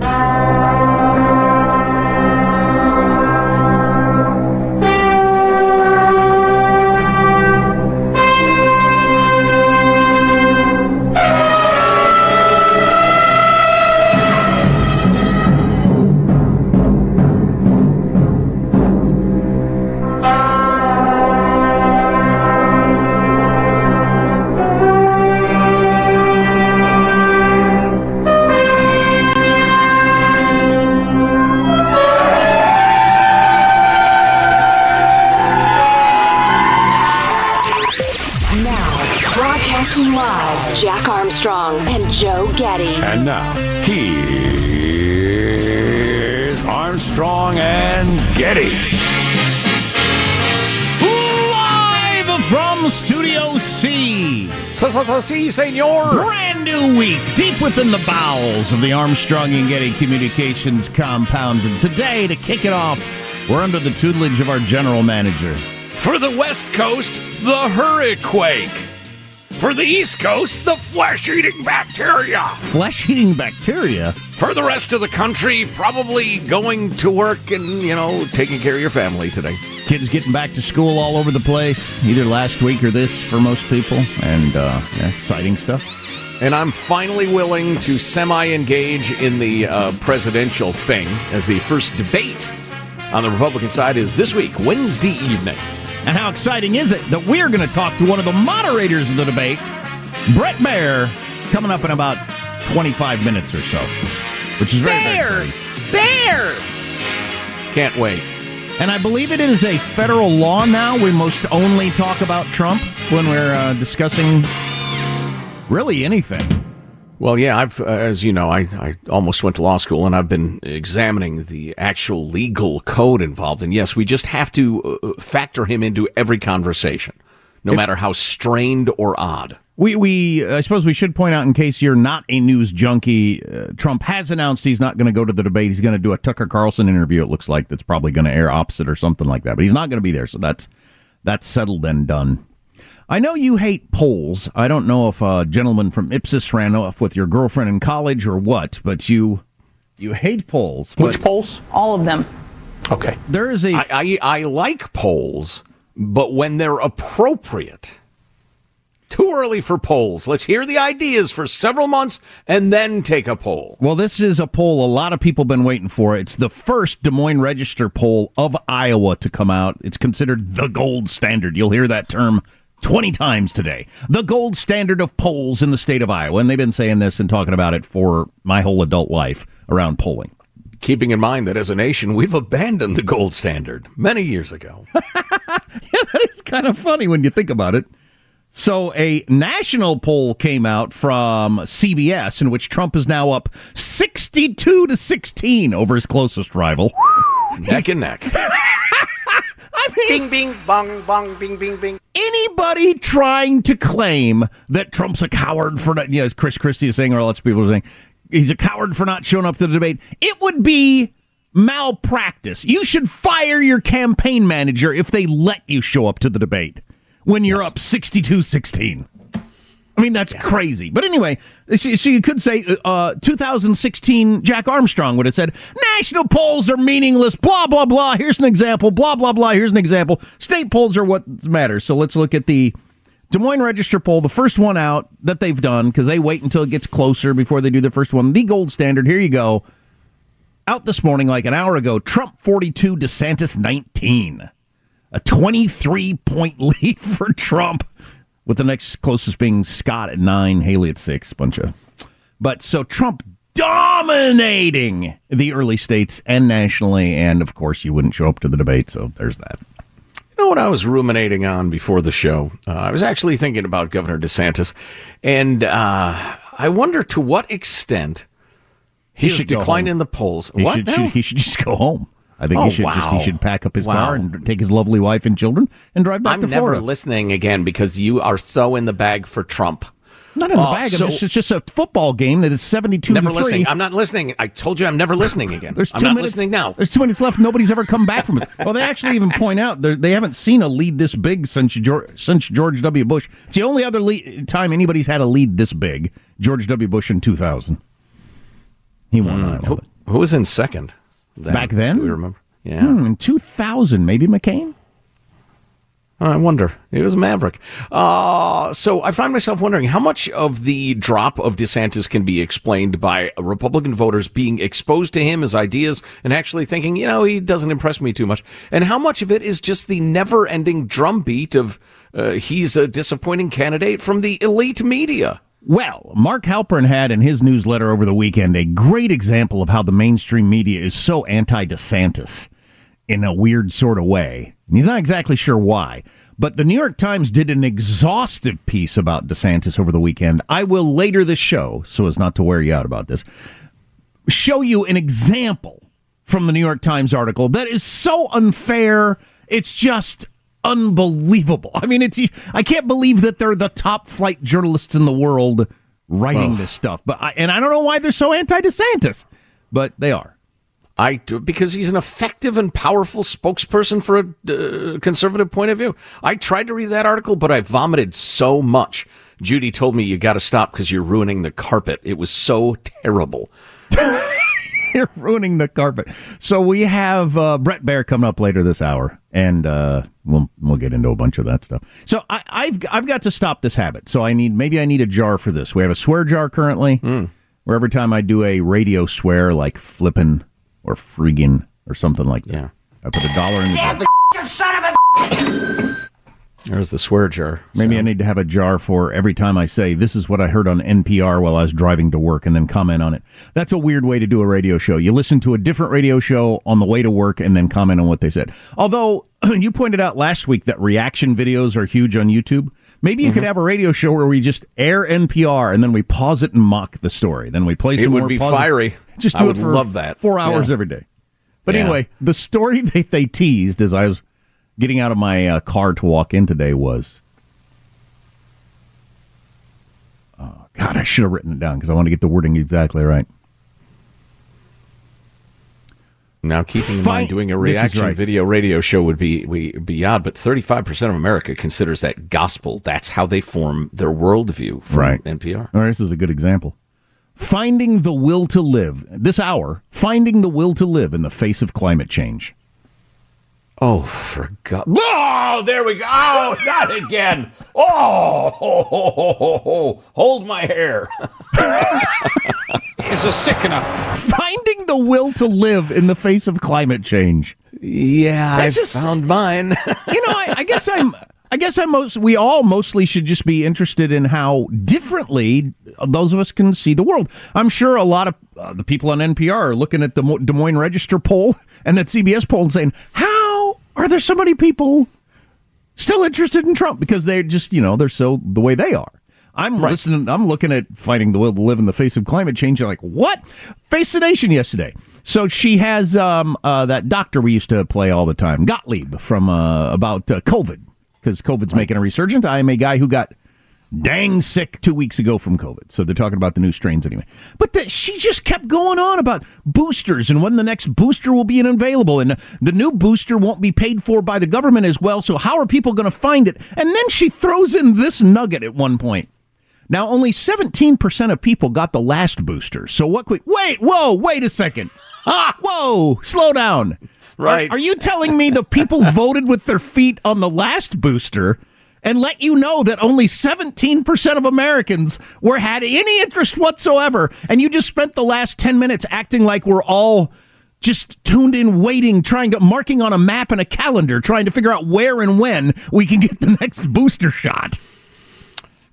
Now, broadcasting live, Jack Armstrong and Joe Getty. And now, here's Armstrong and Getty. Live from Studio C. Si, senor. Brand new week, deep within the bowels of the Armstrong and Getty Communications compound. And today, to kick it off, we're under the tutelage of our general manager. For the West Coast, the hurricane. For the East Coast, the flesh eating bacteria. Flesh eating bacteria. For the rest of the country, probably going to work and, you know, taking care of your family today. Kids getting back to school all over the place, either last week or this for most people. And uh, yeah, exciting stuff. And I'm finally willing to semi engage in the uh, presidential thing as the first debate on the Republican side is this week, Wednesday evening. And how exciting is it that we're going to talk to one of the moderators of the debate, Bret Baier, coming up in about 25 minutes or so, which is very, very exciting. Baier! Can't wait. And I believe it is a federal law now. We must only talk about Trump when we're uh, discussing really anything. Well, yeah, I've, uh, as you know, I, I almost went to law school and I've been examining the actual legal code involved. And yes, we just have to uh, factor him into every conversation, no matter how strained or odd. We, we, I suppose we should point out, in case you're not a news junkie, uh, Trump has announced he's not going to go to the debate. He's going to do a Tucker Carlson interview. It looks like that's probably going to air opposite or something like that. But he's not going to be there, so that's that's settled and done. I know you hate polls. I don't know if a gentleman from Ipsos ran off with your girlfriend in college or what, but you you hate polls. Which polls? All of them. Okay. There is a I, I, I like polls, but when they're appropriate. Too early for polls. Let's hear the ideas for several months and then take a poll. Well, this is a poll a lot of people have been waiting for. It's the first Des Moines Register poll of Iowa to come out. It's considered the gold standard. You'll hear that term 20 times today. The gold standard of polls in the state of Iowa. And they've been saying this and talking about it for my whole adult life around polling. Keeping in mind that as a nation, we've abandoned the gold standard many years ago. yeah, that is kind of funny when you think about it. So, a national poll came out from CBS in which Trump is now up 62 to 16 over his closest rival. neck and neck. I mean, Bing, bing, bong, bong, bing, bing, bing. anybody trying to claim that Trump's a coward for not, you know, as Chris Christie is saying, or lots of people are saying, he's a coward for not showing up to the debate, it would be malpractice. You should fire your campaign manager if they let you show up to the debate when you're up 62 16. I mean, that's crazy. But anyway, so, so you could say uh, 2016 Jack Armstrong would have said, national polls are meaningless, blah, blah, blah. Here's an example, blah, blah, blah. Here's an example. State polls are what matters. So let's look at the Des Moines Register poll, the first one out that they've done, because they wait until it gets closer before they do the first one. The gold standard. Here you go. Out this morning, like an hour ago, Trump 42, DeSantis 19. A 23 point lead for Trump with the next closest being Scott at nine, Haley at six. Bunch of, but so Trump dominating the early states and nationally, and of course you wouldn't show up to the debate, so there's that. You know what I was ruminating on before the show? Uh, I was actually thinking about Governor DeSantis, and uh, I wonder to what extent his should decline in the polls. He what should, should- he should just go home. I think Oh, he should just he should pack up his Wow. car and take his lovely wife and children and drive back I'm to never listening again because you are so in the bag for Trump. Not in the Oh, bag. so- it's, just, it's just a football game that is seventy-two Never listening. I'm not listening. I told you I'm never listening again. There's I'm two not minutes, listening now. There's two minutes left. Nobody's ever come back from us. Well, they actually even point out they're- haven't seen a lead this big since George, since George W. Bush. It's the only other lead, time anybody's had a lead this big. George W. Bush in 2000. He won hmm. Iowa. Who, who was in second? Back then? Do we remember? Yeah. Hmm, in 2000, maybe McCain. I wonder. He was a maverick. Uh, so I find myself wondering how much of the drop of DeSantis can be explained by Republican voters being exposed to him, his ideas, and actually thinking, you know, he doesn't impress me too much. And how much of it is just the never ending drumbeat of uh, he's a disappointing candidate from the elite media. Well, Mark Halperin had in his newsletter over the weekend a great example of how the mainstream media is so anti DeSantis in a weird sort of way. And he's not exactly sure why. But the New York Times did an exhaustive piece about DeSantis over the weekend. I will later this show, so as not to wear you out about this, show you an example from the New York Times article that is so unfair. It's just unbelievable. I mean, it's I can't believe that they're the top flight journalists in the world writing this stuff. But I, and I don't know why they're so anti DeSantis, but they are. I do because he's an effective and powerful spokesperson for a uh, conservative point of view. I tried to read that article, but I vomited so much. Judy told me you got to stop because you're ruining the carpet. It was so terrible. You're ruining the carpet. So we have uh, Bret Baier coming up later this hour, and uh, we'll we'll get into a bunch of that stuff. So I, I've I've got to stop this habit. So I need maybe I need a jar for this. We have a swear jar currently, where every time I do a radio swear like flippin' or friggin' or something like that, Yeah. I put a dollar in the jar. There's the swear jar. Maybe I need to have a jar for every time I say, this is what I heard on NPR while I was driving to work and then comment on it. That's a weird way to do a radio show. You listen to a different radio show on the way to work and then comment on what they said. Although you pointed out last week that reaction videos are huge on YouTube. Maybe you could mm-hmm. have a radio show where we just air NPR and then we pause it and mock the story. Then we play It some would more. be pause it. fiery. Just I do would it for love that. Four hours Yeah. every day. But Yeah. anyway, the story that they teased as I was getting out of my uh, car to walk in today was oh, God, I should have written it down because I want to get the wording exactly right. Now, keeping in Fine. mind doing a reaction right. video radio show would be we, be odd, but 35% of America considers that gospel. That's how they form their worldview from Right. NPR. All right, this is a good example. Finding the will to live. This hour, finding the will to live in the face of climate change. Oh, for God. Oh, there we go. Oh, not again. Oh, ho, ho, ho, ho, ho. hold my hair. is a sickener. Finding the will to live in the face of climate change. Yeah, I just- found mine. You know, I, I guess I'm I guess I most we all mostly should just be interested in how differently those of us can see the world. I'm sure a lot of uh, the people on NPR are looking at the Mo- Des Moines Register poll and that CBS poll and saying, "How are there so many people still interested in Trump because they're just, you know, they're so the way they are." I'm right. listening. I'm looking at fighting the will to live in the face of climate change. Like what? Face the nation yesterday. So she has um, uh, that doctor we used to play all the time, Gottlieb, from uh, about uh, COVID because COVID's right. making a resurgence. I am a guy who got dang sick two weeks ago from COVID. So they're talking about the new strains anyway. But the, she just kept going on about boosters and when the next booster will be available. And the new booster won't be paid for by the government as well. So how are people going to find it? And then she throws in this nugget at one point. Now, only 17% of people got the last booster. So what could, wait, whoa, wait a second. Ah, whoa, slow down. Right. Are, are you telling me the people voted with their feet on the last booster and let you know that only 17% of Americans were had any interest whatsoever and you just spent the last 10 minutes acting like we're all just tuned in waiting trying to marking on a map and a calendar trying to figure out where and when we can get the next booster shot.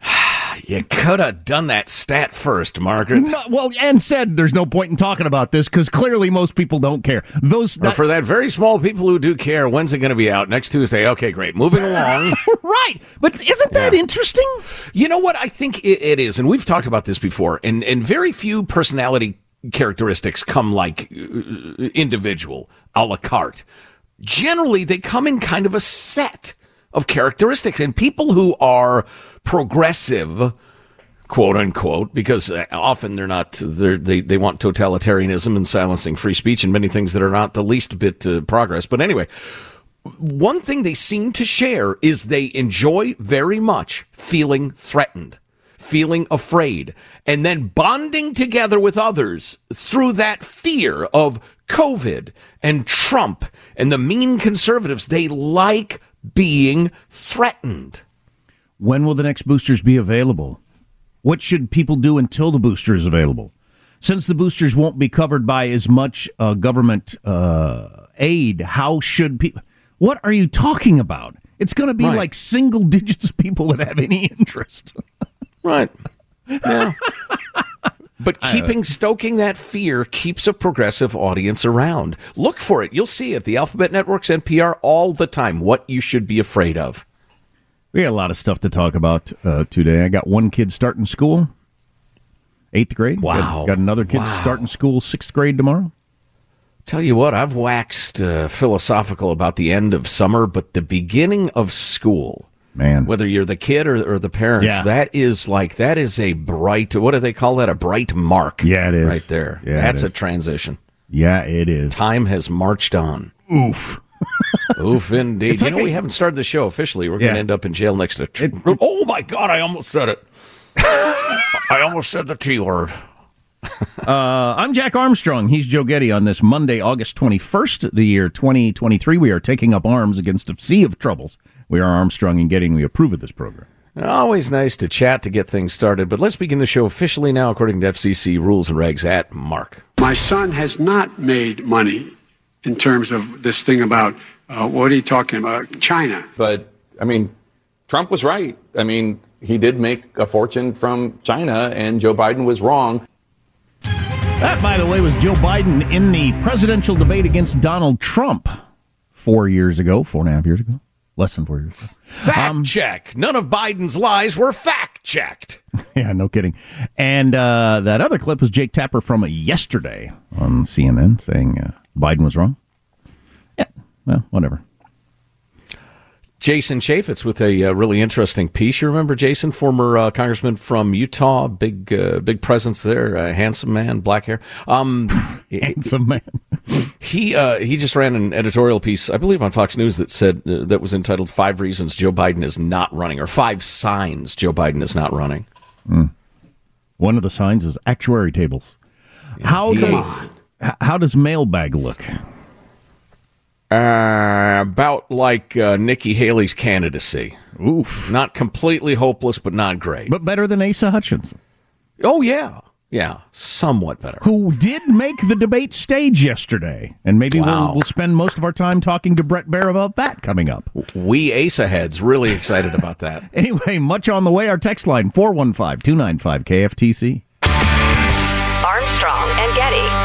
You could have done that stat first, Margaret. No, well, and said there's no point in talking about this because clearly most people don't care. Those that, for that very small people who do care, when's it going to be out? Next Tuesday. Okay, great. Moving along. right, but isn't that yeah. interesting? You know what? I think it, it is, and we've talked about this before. And and very few personality characteristics come like uh, individual a la carte. Generally, they come in kind of a set of characteristics, and people who are progressive, quote unquote, because often they're not, they're, they, they want totalitarianism and silencing free speech and many things that are not the least bit uh, progress. But anyway, one thing they seem to share is they enjoy very much feeling threatened, feeling afraid, and then bonding together with others through that fear of COVID and Trump and the mean conservatives. They like being threatened. When will the next boosters be available? What should people do until the booster is available? Since the boosters won't be covered by as much uh, government uh, aid, how should people? What are you talking about? It's going to be right. like single digits of people that have any interest. right. Yeah. But keeping stoking that fear keeps a progressive audience around. Look for it. You'll see it. The Alphabet Networks NPR all the time. What you should be afraid of. We got a lot of stuff to talk about uh, today. I got one kid starting school, eighth grade. Wow. Got, got another kid wow. starting school, sixth grade tomorrow. Tell you what, I've waxed uh, philosophical about the end of summer, but the beginning of school, man, whether you're the kid or, or the parents, yeah. that is like that is a bright. What do they call that? A bright mark. Yeah, it is right there. Yeah, that's a transition. Yeah, it is. Time has marched on. Oof. Oof, indeed. It's you know, we haven't started the show officially. We're yeah. going to end up in jail next to. Tr- it, oh my God! I almost said it. I almost said the T word. uh, I'm Jack Armstrong. He's Joe Getty. On this Monday, August 21st, the year 2023, we are taking up arms against a sea of troubles. We are Armstrong and Getty, and we approve of this program. Always nice to chat to get things started, but let's begin the show officially now, according to FCC rules and regs. At Mark, my son has not made money in terms of this thing about uh, what are you talking about? China. But I mean, Trump was right. I mean, he did make a fortune from China, and Joe Biden was wrong. That, by the way, was Joe Biden in the presidential debate against Donald Trump four years ago, four and a half years ago, less than four years. Fact um, check. None of Biden's lies were fact checked. Yeah, no kidding. And uh, that other clip was Jake Tapper from yesterday on CNN saying uh, Biden was wrong. Yeah, well, whatever. Jason Chaffetz with a uh, really interesting piece. You remember Jason, former uh, congressman from Utah, big uh, big presence there, handsome man, black hair. Um, handsome man. he uh, he just ran an editorial piece, I believe, on Fox News that said uh, that was entitled Five Reasons Joe Biden is Not Running," or Five Signs Joe Biden is Not Running." Mm. One of the signs is actuary tables. Yeah, how does how does mailbag look? Uh, about like uh, Nikki Haley's candidacy. Oof. Not completely hopeless, but not great. But better than Asa Hutchinson. Oh, yeah. Yeah, somewhat better. Who did make the debate stage yesterday. And maybe Wow. we'll, we'll spend most of our time talking to Bret Baier about that coming up. We Asa heads really excited about that. Anyway, much on the way. Our text line 415 295 KFTC. Armstrong and Getty.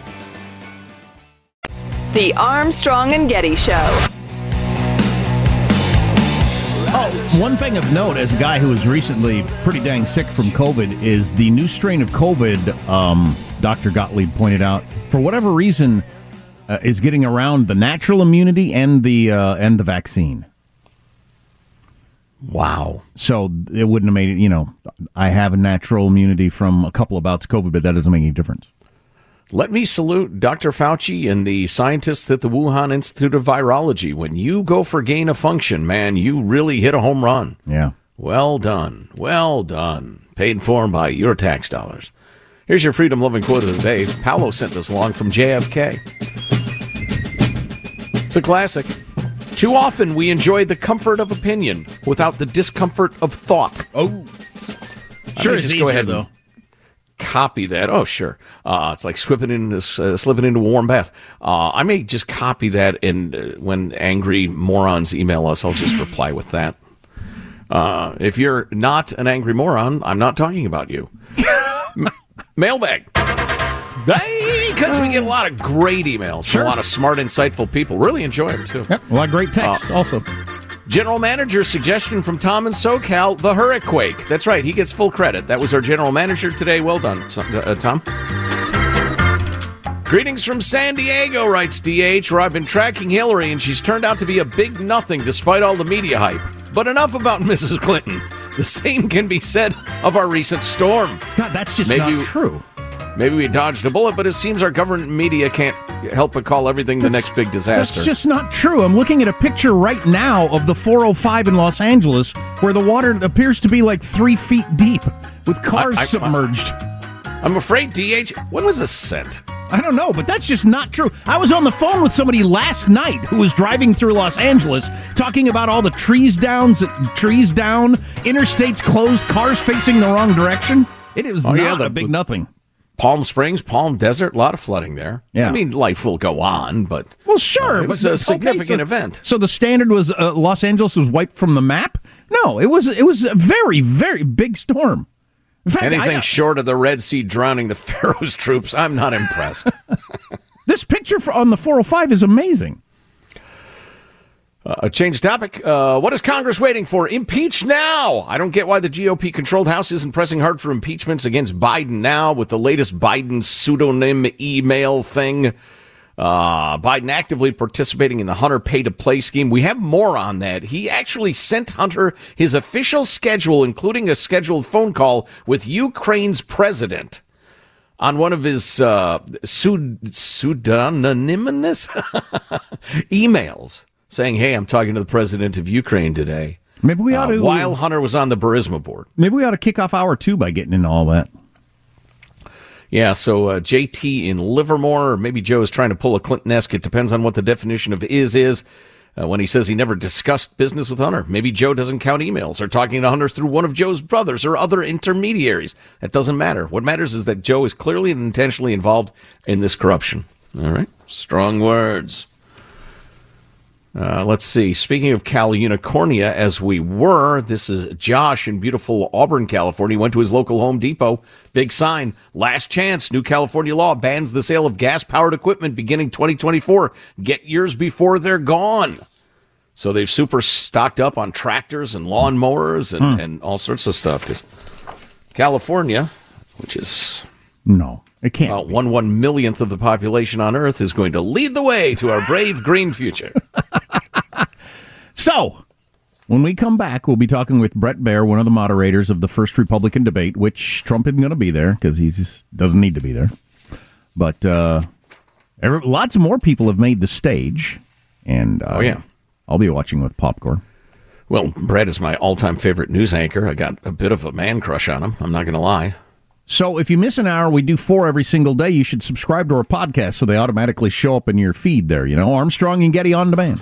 The Armstrong and Getty Show. Oh, one thing of note as a guy who was recently pretty dang sick from COVID is the new strain of COVID, um, Dr. Gottlieb pointed out, for whatever reason, uh, is getting around the natural immunity and the uh, and the vaccine. Wow. So it wouldn't have made it, you know, I have a natural immunity from a couple of bouts of COVID, but that doesn't make any difference. Let me salute Dr. Fauci and the scientists at the Wuhan Institute of Virology. When you go for gain of function, man, you really hit a home run. Yeah. Well done. Well done. Paid for by your tax dollars. Here's your freedom loving quote of the day. Paolo sent this along from JFK. It's a classic. Too often we enjoy the comfort of opinion without the discomfort of thought. Oh, Sure just go ahead though. Copy that. Oh, sure. Uh, it's like slipping into uh, slipping into a warm bath. Uh, I may just copy that, and uh, when angry morons email us, I'll just reply with that. Uh, if you're not an angry moron, I'm not talking about you. Ma- Mailbag. Because we get a lot of great emails from Sure. a lot of smart, insightful people. Really enjoy them, too. Yep. A lot of great texts Uh, also. General manager suggestion from Tom in SoCal, the hurricane. That's right, he gets full credit. That was our general manager today. Well done, uh, Tom. Greetings from San Diego, writes DH, where I've been tracking Hillary and she's turned out to be a big nothing despite all the media hype. But enough about Mrs. Clinton. The same can be said of our recent storm. God, that's just Maybe- not true. Maybe we dodged a bullet, but it seems our government media can't help but call everything the next big disaster. That's just not true. I'm looking at a picture right now of the 405 in Los Angeles where the water appears to be like three feet deep with cars I- I- submerged. I'm afraid, DH. What was this sent? I don't know, but that's just not true. I was on the phone with somebody last night who was driving through Los Angeles talking about all the trees downs, trees down, interstates closed, cars facing the wrong direction. It was Oh, not yeah, the- a big nothing. Palm Springs, Palm Desert, a lot of flooding there. Yeah. I mean, life will go on, but Well, sure, uh, it was but- a okay, significant so- event. So the standard was uh, Los Angeles was wiped from the map. No, it was it was a very very big storm. Fact, Anything I- short of the Red Sea drowning the Pharaoh's troops, I'm not impressed. this picture on the 405 is amazing. Uh, change topic. Uh, what is Congress waiting for? Impeach now. I don't get why the GOP controlled House isn't pressing hard for impeachments against Biden now with the latest Biden pseudonym email thing. Uh, Biden actively participating in the Hunter pay to play scheme. We have more on that. He actually sent Hunter his official schedule, including a scheduled phone call with Ukraine's president on one of his uh, pseud- pseudonymous emails saying, Hey, I'm talking to the president of Ukraine today. Maybe we ought Uh, to while Hunter was on the Burisma board. maybe we ought to kick off hour two by getting into all that. Yeah, so uh, JT in Livermore, or maybe Joe is trying to pull a Clinton-esque. It depends on what the definition of is is. Uh, when he says he never discussed business with Hunter, maybe Joe doesn't count emails or talking to Hunter through one of Joe's brothers or other intermediaries. That doesn't matter. What matters is that Joe is clearly and intentionally involved in this corruption. All right, strong words. Uh, let's see. Speaking of Cal Unicornia, as we were, this is Josh in beautiful Auburn, California. He went to his local Home Depot. Big sign. Last chance. New California law bans the sale of gas powered equipment beginning 2024. Get yours before they're gone. So they've super stocked up on tractors and lawnmowers and, and all sorts of stuff. 'Cause California, which is No, it can't. about one one millionth of the population on Earth, is going to lead the way to our brave green future. So, when we come back, we'll be talking with Bret Baier, one of the moderators of the first Republican debate, which Trump isn't going to be there because he just doesn't need to be there. But uh, every, lots more people have made the stage, and uh, Oh, yeah. I'll be watching with popcorn. Well, Bret is my all-time favorite news anchor. I got a bit of a man crush on him. I'm not going to lie. So, if you miss an hour, we do four every single day. You should subscribe to our podcast so they automatically show up in your feed there. You know, Armstrong and Getty on demand.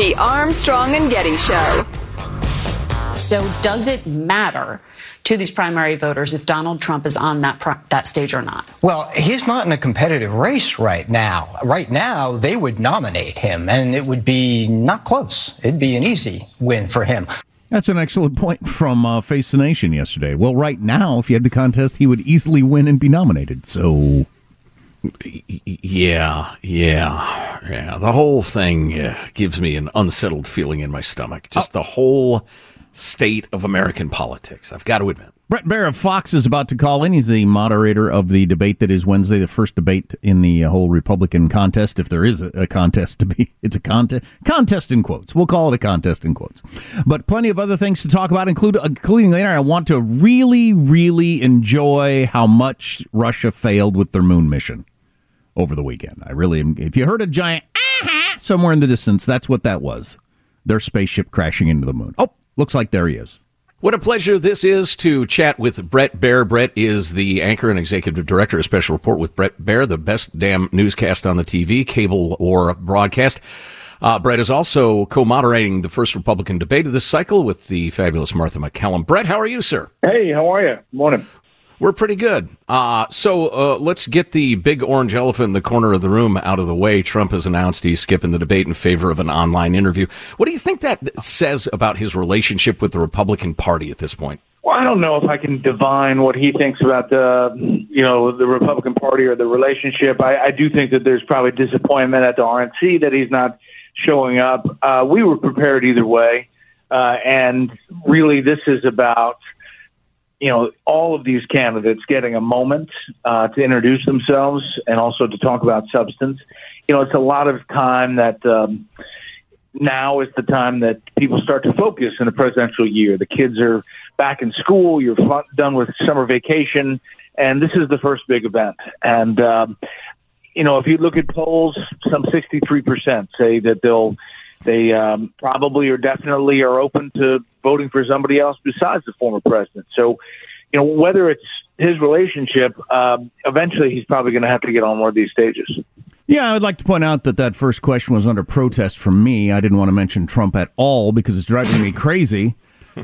The Armstrong and Getty Show. So, does it matter to these primary voters if Donald Trump is on that pro- that stage or not? Well, he's not in a competitive race right now. Right now, they would nominate him, and it would be not close. It'd be an easy win for him. That's an excellent point from uh, Face the Nation yesterday. Well, right now, if you had the contest, he would easily win and be nominated. So, yeah, yeah, yeah. The whole thing uh, gives me an unsettled feeling in my stomach. Just the whole state of American politics. I've got to admit. Bret Baier of Fox is about to call in. He's the moderator of the debate that is Wednesday, the first debate in the uh, whole Republican contest. If there is a, a contest to be, it's a contest. Contest in quotes. We'll call it a contest in quotes. But plenty of other things to talk about, include, including later. I want to really, really enjoy how much Russia failed with their moon mission over the weekend. I really am. If you heard a giant ah somewhere in the distance, that's what that was. Their spaceship crashing into the moon. Oh, looks like there he is. What a pleasure this is to chat with Bret Baier. Bret is the anchor and executive director of Special Report with Bret Baier, the best damn newscast on the TV, cable or broadcast. Uh, Bret is also co-moderating the first Republican debate of this cycle with the fabulous Martha MacCallum. Bret, how are you, sir? Hey, how are you? Morning. We're pretty good. Uh, so uh, let's get the big orange elephant in the corner of the room out of the way. Trump has announced he's skipping the debate in favor of an online interview. What do you think that says about his relationship with the Republican Party at this point? Well, I don't know if I can divine what he thinks about the, you know, the Republican Party or the relationship. I, I do think that there's probably disappointment at the RNC that he's not showing up. Uh, we were prepared either way, uh, and really, this is about you know, all of these candidates getting a moment uh, to introduce themselves and also to talk about substance. You know, it's a lot of time that um, now is the time that people start to focus in a presidential year. The kids are back in school, you're fun, done with summer vacation, and this is the first big event. And, um, you know, if you look at polls, some 63% say that they'll they um, probably or definitely are open to voting for somebody else besides the former president. So, you know, whether it's his relationship, um, eventually he's probably going to have to get on one of these stages. Yeah, I would like to point out that that first question was under protest from me. I didn't want to mention Trump at all because it's driving me crazy.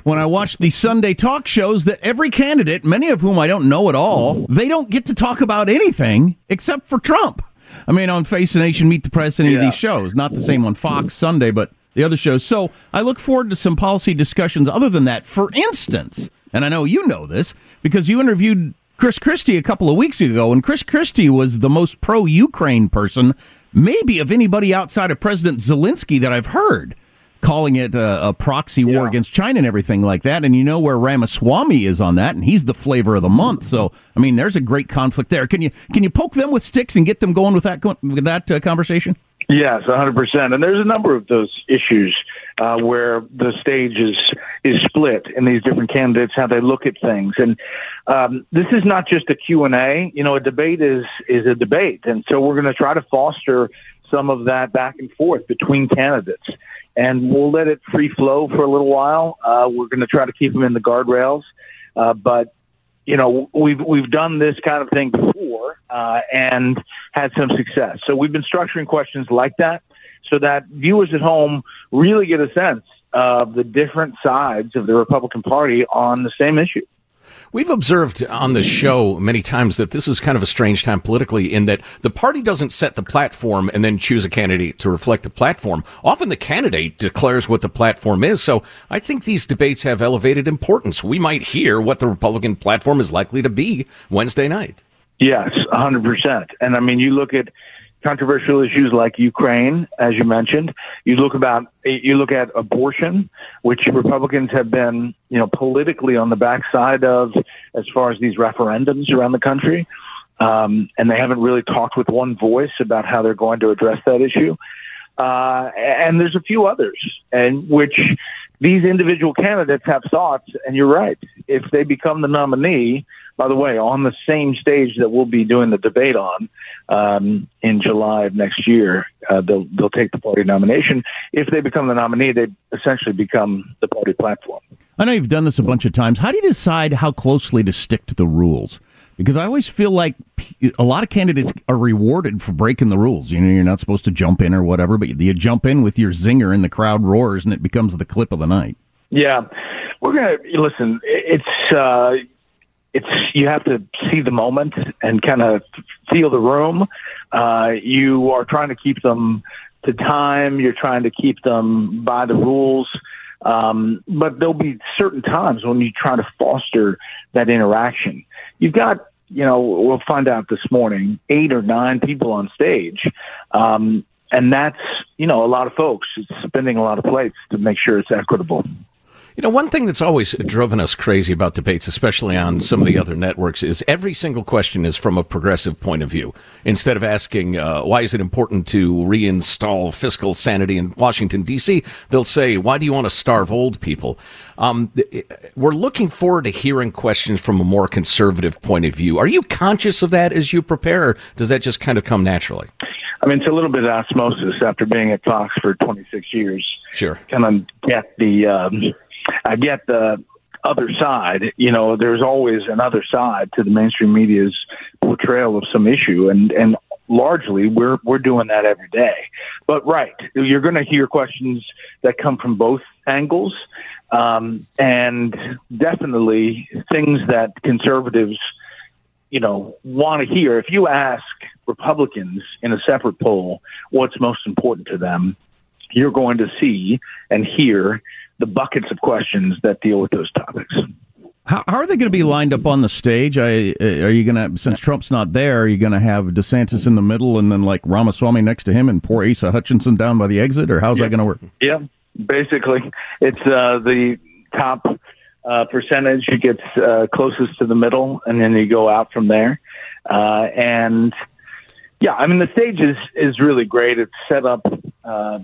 When I watch the Sunday talk shows, that every candidate, many of whom I don't know at all, they don't get to talk about anything except for Trump. I mean, on Face the Nation, Meet the Press, any yeah. of these shows. Not the same on Fox Sunday, but the other shows. So I look forward to some policy discussions other than that. For instance, and I know you know this because you interviewed Chris Christie a couple of weeks ago, and Chris Christie was the most pro Ukraine person, maybe of anybody outside of President Zelensky that I've heard calling it a, a proxy war yeah. against China and everything like that. And you know where Ramaswamy is on that, and he's the flavor of the month. So I mean, there's a great conflict there. Can you can you poke them with sticks and get them going with that with that uh, conversation? Yes, 100%. And there's a number of those issues uh, where the stage is is split in these different candidates, how they look at things. And um, this is not just a Q&A. You know, a debate is is a debate. And so we're going to try to foster some of that back and forth between candidates and we'll let it free flow for a little while. Uh, we're going to try to keep them in the guardrails, uh, but you know we've we've done this kind of thing before uh, and had some success. So we've been structuring questions like that so that viewers at home really get a sense of the different sides of the Republican Party on the same issue. We've observed on the show many times that this is kind of a strange time politically in that the party doesn't set the platform and then choose a candidate to reflect the platform. Often the candidate declares what the platform is. So I think these debates have elevated importance. We might hear what the Republican platform is likely to be Wednesday night. Yes, 100%. And I mean, you look at controversial issues like Ukraine, as you mentioned. You look about you look at abortion, which Republicans have been, you know, politically on the backside of as far as these referendums around the country, um, and they haven't really talked with one voice about how they're going to address that issue. Uh, and there's a few others, and which these individual candidates have thoughts. And you're right, if they become the nominee by the way, on the same stage that we'll be doing the debate on um, in July of next year, uh, they'll they'll take the party nomination. If they become the nominee, they essentially become the party platform. I know you've done this a bunch of times. How do you decide how closely to stick to the rules? Because I always feel like a lot of candidates are rewarded for breaking the rules. You know, you're not supposed to jump in or whatever, but you jump in with your zinger and the crowd roars and it becomes the clip of the night. Yeah, we're gonna listen. It's uh, it's you have to see the moment and kind of feel the room. Uh, you are trying to keep them to time. You're trying to keep them by the rules. Um, but there'll be certain times when you try to foster that interaction. You've got, you know, we'll find out this morning, eight or nine people on stage. Um, and that's, you know, a lot of folks. It's spinning a lot of plates to make sure it's equitable. You know, one thing that's always driven us crazy about debates, especially on some of the other networks, is every single question is from a progressive point of view. Instead of asking, uh, why is it important to reinstall fiscal sanity in Washington, D.C., they'll say, why do you want to starve old people? Um, we're looking forward to hearing questions from a more conservative point of view. Are you conscious of that as you prepare, or does that just kind of come naturally? I mean, it's a little bit of osmosis after being at Fox for 26 years. Sure. Kind of get the. Um, I get the other side. You know, there's always another side to the mainstream media's portrayal of some issue, and and largely we're we're doing that every day. But right, you're going to hear questions that come from both angles, um, and definitely things that conservatives, you know, want to hear. If you ask Republicans in a separate poll what's most important to them, you're going to see and hear the buckets of questions that deal with those topics. How, how are they going to be lined up on the stage? I, are you going to, since Trump's not there, are you going to have DeSantis in the middle and then like Ramaswamy next to him and poor Asa Hutchinson down by the exit, or how's yeah. that going to work? Yeah, basically, it's uh, the top uh, percentage gets uh, closest to the middle, and then you go out from there. Uh, and yeah, I mean the stage is is really great. It's set up uh,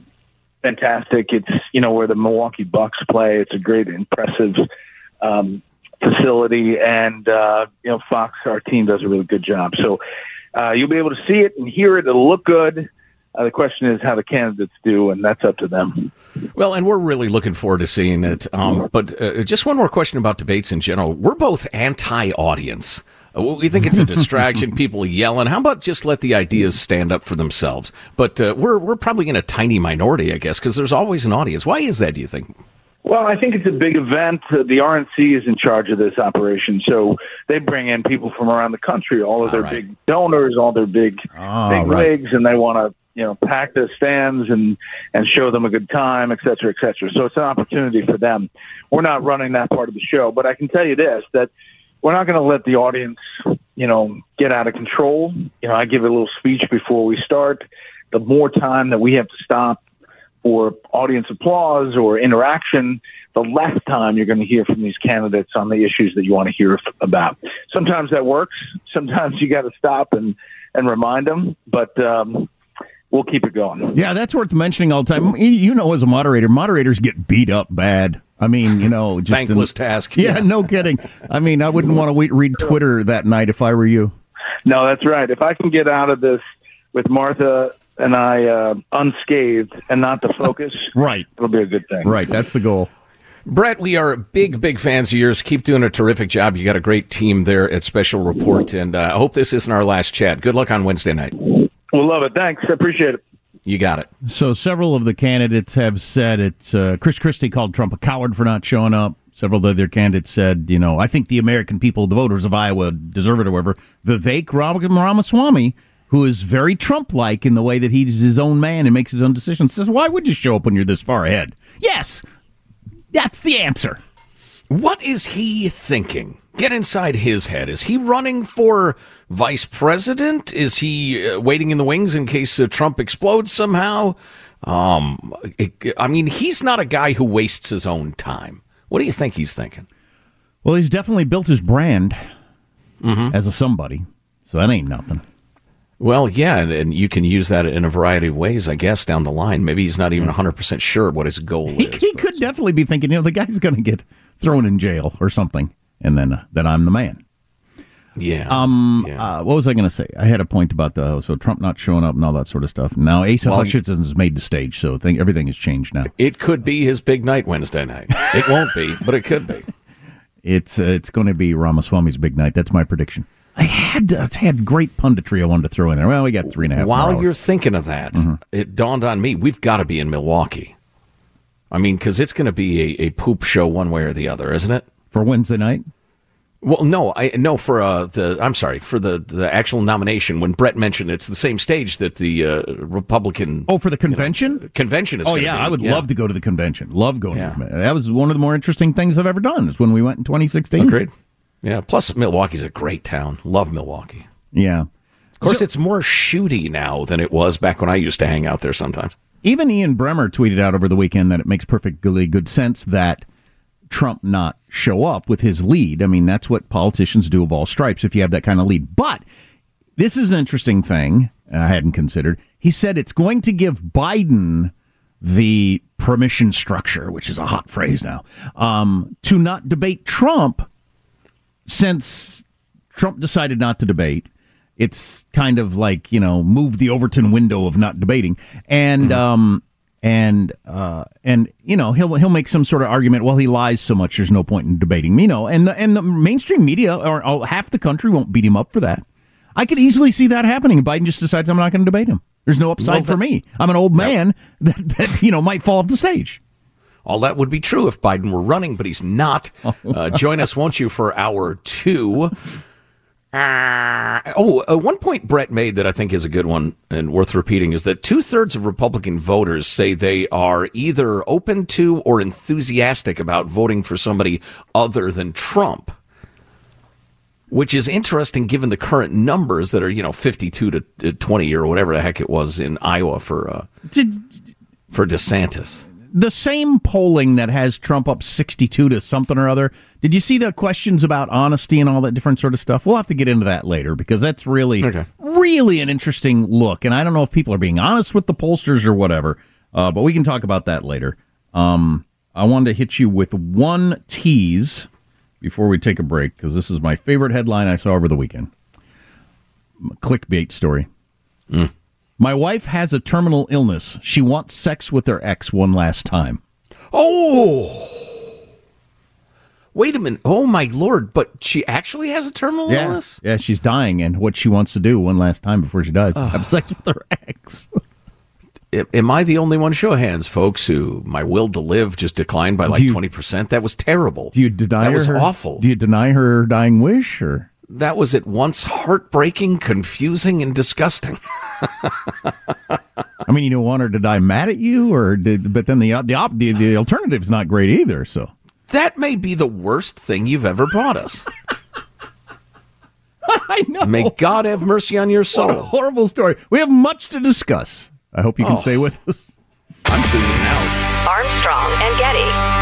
fantastic. It's you know where the Milwaukee Bucks play. It's a great, impressive um, facility, and uh, you know Fox, our team, does a really good job. So uh, you'll be able to see it and hear it. It'll look good. Uh, the question is how the candidates do, and that's up to them. Well, and we're really looking forward to seeing it. Um, but uh, just one more question about debates in general. We're both anti-audience. We think it's a distraction, people yelling. How about just let the ideas stand up for themselves? But uh, we're we're probably in a tiny minority, I guess, because there's always an audience. Why is that? Do you think? Well, I think it's a big event. Uh, the RNC is in charge of this operation, so they bring in people from around the country, all of their right. big donors, all their big Ah, big right. wigs, and they want to you know pack the stands and and show them a good time, et cetera, et cetera. So it's an opportunity for them. We're not running that part of the show, but I can tell you this that we're not going to let the audience, you know, get out of control. You know, I give a little speech before we start. The more time that we have to stop for audience applause or interaction, the less time you're going to hear from these candidates on the issues that you want to hear about. Sometimes that works. Sometimes you got to stop and, and remind them, but um, we'll keep it going. Yeah, that's worth mentioning all the time. You- You know, as a moderator, moderators get beat up bad. I mean, you know, just in- Thankless task. Yeah, no kidding. I mean, I wouldn't want to wait, read Twitter that night if I were you. No, that's right. If I can get out of this with Martha and I uh, unscathed and not the focus, Right, it'll be a good thing. right. That's the goal. Bret, we are big, big fans of yours. Keep doing a terrific job. You got a great team there at Special Report, and uh, I hope this isn't our last chat. Good luck on Wednesday night. We'll love it. Thanks. I appreciate it. You got it. So several of the candidates have said it's uh, Chris Christie called Trump a coward for not showing up. Several other candidates said, you know, I think the American people, the voters of Iowa, deserve it or whatever. Vivek Ramaswamy, who is very Trump like in the way that he's his own man and makes his own decisions, says, why would you show up when you're this far ahead? Yes, that's the answer. What is he thinking? Get inside his head. Is he running for vice president? Is he uh, waiting in the wings in case uh, Trump explodes somehow? Um, it, I mean, he's not a guy who wastes his own time. What do you think he's thinking? Well, he's definitely built his brand as a somebody, so that ain't nothing. Well, yeah, and, and you can use that in a variety of ways, I guess, down the line. Maybe he's not even 100% sure what his goal He, is. he could definitely be thinking, you know, the guy's going to get thrown in jail or something, and then uh, then I'm the man. Yeah. Um. Uh, what was I going to say? I had a point about the so Trump not showing up and all that sort of stuff. Now Asa Well- Hutchinson's made the stage, so think everything has changed now. It could be his big night Wednesday night. It won't be, but it could be. It's uh, it's going to be Ramaswamy's big night. That's my prediction. I had I had great punditry I wanted to throw in there. Well, we got three and a half. While you're thinking of that, Mm-hmm. it dawned on me we've got to be in Milwaukee. I mean, because it's going to be a, a poop show one way or the other, isn't it? for Wednesday night. Well, no, I no for uh, the I'm sorry for the the actual nomination. When Bret mentioned it's the same stage that the uh, Republican Oh, for the convention. convention is. oh yeah, be. I would Yeah. love to go to the convention. Love going. Yeah. To the, convention. that was one of the more interesting things I've ever done. Is when we went in 2016. Agreed. Yeah. Plus, Milwaukee's a great town. Love Milwaukee. Yeah. Of course, it's more shooty now than it was back when I used to hang out there sometimes. Even Ian Bremmer tweeted out over the weekend that it makes perfectly good sense that Trump not show up with his lead. I mean, that's what politicians do of all stripes if you have that kind of lead. But this is an interesting thing I hadn't considered. He said it's going to give Biden the permission structure, which is a hot phrase now, um, to not debate Trump since Trump decided not to debate. It's kind of like you know move the Overton window of not debating, and um, and uh, and you know he'll he'll make some sort of argument. Well, he lies so much. There's no point in debating. You know, and the and the mainstream media or oh, half the country won't beat him up for that. I could easily see that happening. Biden just decides I'm not going to debate him. There's no upside Well, for that- me. I'm an old man that, that you know might fall off the stage. All that would be true if Biden were running, but he's not. Uh, join us, won't you, for hour two? Uh, oh, uh, one point Bret made that I think is a good one and worth repeating is that two thirds of Republican voters say they are either open to or enthusiastic about voting for somebody other than Trump. Which is interesting given the current numbers that are, you know, 52 to uh, 20 or whatever the heck it was in Iowa for, uh, for DeSantis. The same polling that has Trump up 62 to something or other. Did you see the questions about honesty and all that different sort of stuff? We'll have to get into that later because that's really, really an interesting look. And I don't know if people are being honest with the pollsters or whatever, uh, but we can talk about that later. Um, I wanted to hit you with one tease before we take a break because this is my favorite headline I saw over the weekend. Clickbait story. My wife has a terminal illness. She wants sex with her ex one last time. Oh. Wait a minute. Oh my lord, but she actually has a terminal Yeah, illness? yeah, she's dying, and what she wants to do one last time before she dies is have sex with her ex. Am I the only one? Show of hands, folks, who my will to live just declined by like 20%. That was terrible. Do you deny That was her- awful. Do you deny her dying wish, or That was at once heartbreaking, confusing, and disgusting. I mean, you don't want her to die mad at you, or did, but then the uh, the op, the, the alternative's not great either. So That may be the worst thing you've ever brought us. I know. May God have mercy on your What a soul. horrible story. We have much to discuss. I hope you can Oh. stay with us. I'm tuning out. Armstrong and Getty.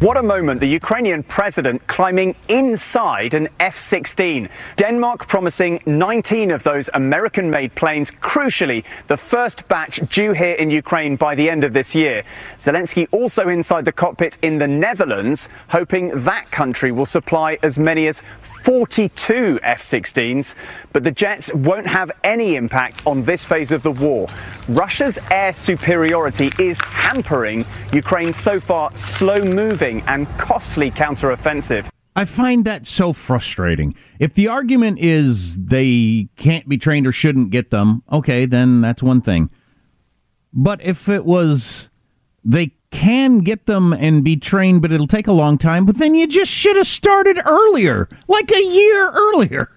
What a moment, the Ukrainian president climbing inside an F 16. Denmark promising 19 of those American made planes, crucially, the first batch due here in Ukraine by the end of this year. Zelensky also inside the cockpit in the Netherlands, hoping that country will supply as many as 42 F 16s. But the jets won't have any impact on this phase of the war. Russia's air superiority is hampering Ukraine's so far slow moving and costly counteroffensive. I find that so frustrating. If the argument is they can't be trained or shouldn't get them, okay, then that's one thing. But if it was they can get them and be trained, but it'll take a long time, but then you just should have started earlier, like a year earlier.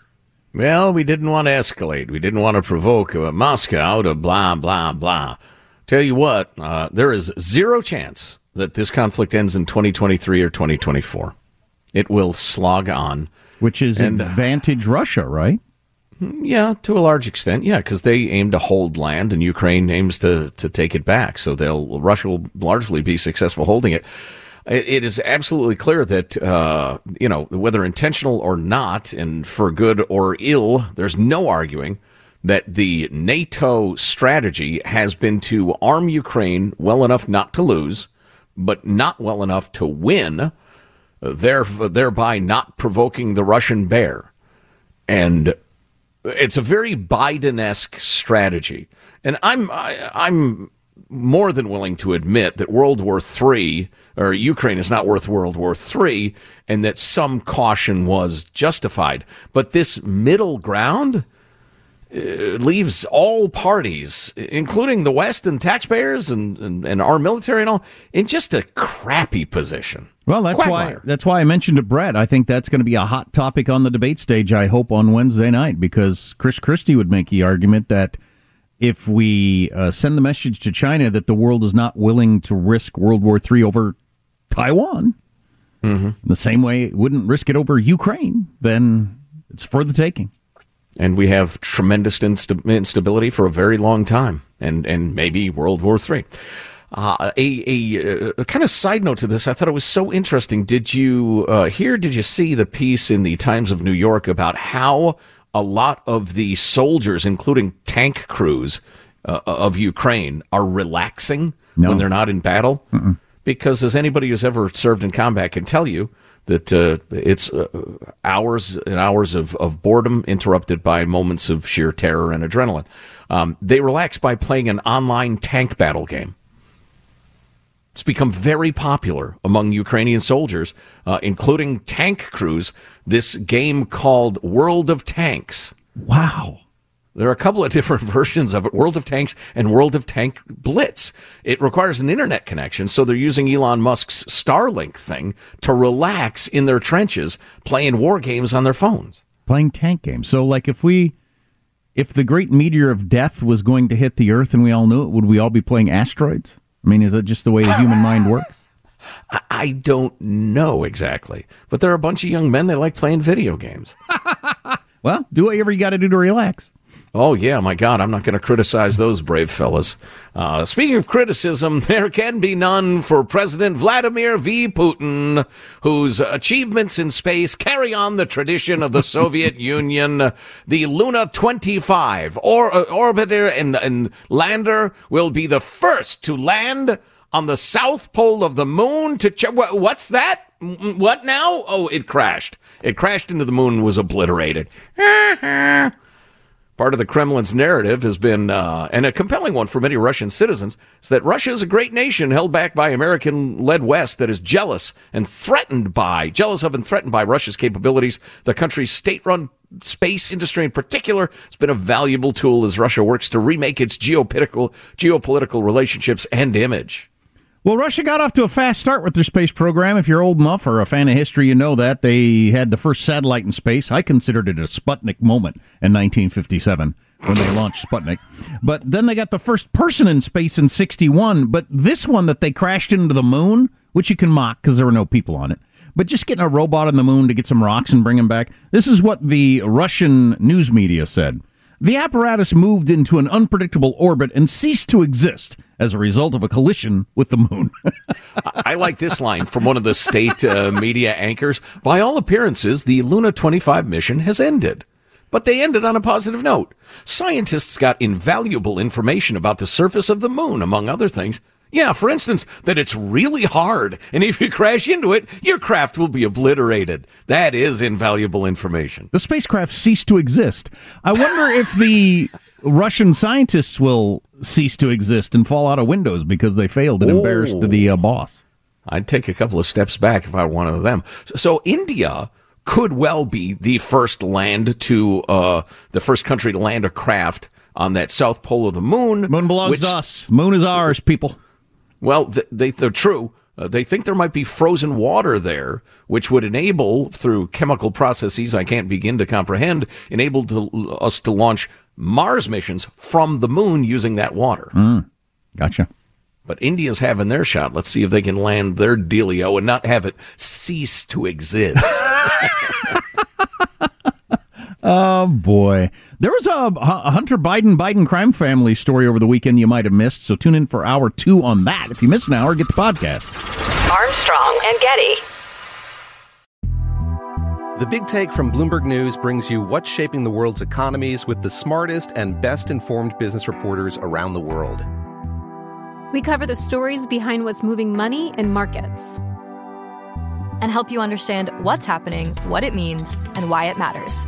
Well, we didn't want to escalate. We didn't want to provoke uh, Moscow to blah, blah, blah. Tell you what, uh, there is zero chance that this conflict ends in 2023 or 2024. It will slog on. Which is and, advantage Russia, right? Yeah, to a large extent, yeah, because they aim to hold land and Ukraine aims to to take it back. So they'll Russia will largely be successful holding it. It, it is absolutely clear that uh, you know whether intentional or not, and for good or ill, there's no arguing that the NATO strategy has been to arm Ukraine well enough not to lose, but not well enough to win, thereby not provoking the Russian bear. And it's a very Biden-esque strategy, and I'm I, am i am more than willing to admit that World War III or Ukraine is not worth World War III, and that some caution was justified. But this middle ground leaves all parties, including the West and taxpayers and, and, and our military and all, in just a crappy position. Well, that's why that's why I mentioned to Bret. I think that's going to be a hot topic on the debate stage. I hope on Wednesday night because Chris Christie would make the argument that if we uh, send the message to China that the world is not willing to risk World War III over Taiwan, mm-hmm. the same way it wouldn't risk it over Ukraine, then it's for the taking. And we have tremendous insta- instability for a very long time, and and maybe World War III. Uh, a, a, a, kind of side note to this, I thought it was so interesting. Did you uh, hear, did you see the piece in the Times of New York about how a lot of the soldiers, including tank crews uh, of Ukraine, are relaxing no. when they're not in battle? Mm-mm. Because as anybody who's ever served in combat can tell you, that uh, it's uh, hours and hours of, of boredom interrupted by moments of sheer terror and adrenaline. Um, they relax by playing an online tank battle game. It's become very popular among Ukrainian soldiers, uh, including tank crews. This game called World of Tanks. Wow. There are a couple of different versions of it World of Tanks and World of Tank Blitz. It requires an internet connection, so they're using Elon Musk's Starlink thing to relax in their trenches playing war games on their phones. Playing tank games. So, like, if we. If the great meteor of death was going to hit the Earth and we all knew it, would we all be playing asteroids? I mean, is that just the way the human mind works? I don't know exactly, but there are a bunch of young men that like playing video games. well, do whatever you got to do to relax. Oh, yeah, my God, I'm not going to criticize those brave fellas. Uh, speaking of criticism, there can be none for President Vladimir V. Putin, whose achievements in space carry on the tradition of the Soviet Union. The Luna 25 or, uh, orbiter and, and lander will be the first to land on the south pole of the moon to check. What's that? What now? Oh, it crashed. It crashed into the moon and was obliterated. Part of the Kremlin's narrative has been, uh, and a compelling one for many Russian citizens, is that Russia is a great nation held back by American-led West that is jealous and threatened by, jealous of and threatened by Russia's capabilities. The country's state-run space industry in particular has been a valuable tool as Russia works to remake its geopolitical, geopolitical relationships and image. Well, Russia got off to a fast start with their space program. If you're old enough or a fan of history, you know that. They had the first satellite in space. I considered it a Sputnik moment in 1957 when they launched Sputnik. But then they got the first person in space in 61. But this one that they crashed into the moon, which you can mock because there were no people on it, but just getting a robot on the moon to get some rocks and bring them back. This is what the Russian news media said. The apparatus moved into an unpredictable orbit and ceased to exist as a result of a collision with the moon. I like this line from one of the state uh, media anchors. By all appearances, the Luna 25 mission has ended. But they ended on a positive note. Scientists got invaluable information about the surface of the moon, among other things, yeah, for instance, that it's really hard, and if you crash into it, your craft will be obliterated. That is invaluable information. The spacecraft ceased to exist. I wonder if the Russian scientists will cease to exist and fall out of windows because they failed and oh. embarrassed the uh, boss. I'd take a couple of steps back if I were one of them. So, so India could well be the first land to uh, the first country to land a craft on that south pole of the moon. Moon belongs which, to us. Moon is ours, people. Well, they, they're true. Uh, they think there might be frozen water there, which would enable, through chemical processes I can't begin to comprehend, enable to, us to launch Mars missions from the moon using that water. Mm, gotcha. But India's having their shot. Let's see if they can land their dealio and not have it cease to exist. oh boy, there was a, a, Hunter Biden Biden crime family story over the weekend you might have missed. So tune in for hour two on that. If you missed an hour, get the podcast. Armstrong and Getty. The Big Take from Bloomberg News brings you what's shaping the world's economies with the smartest and best informed business reporters around the world. We cover the stories behind what's moving money and markets and help you understand what's happening, what it means, and why it matters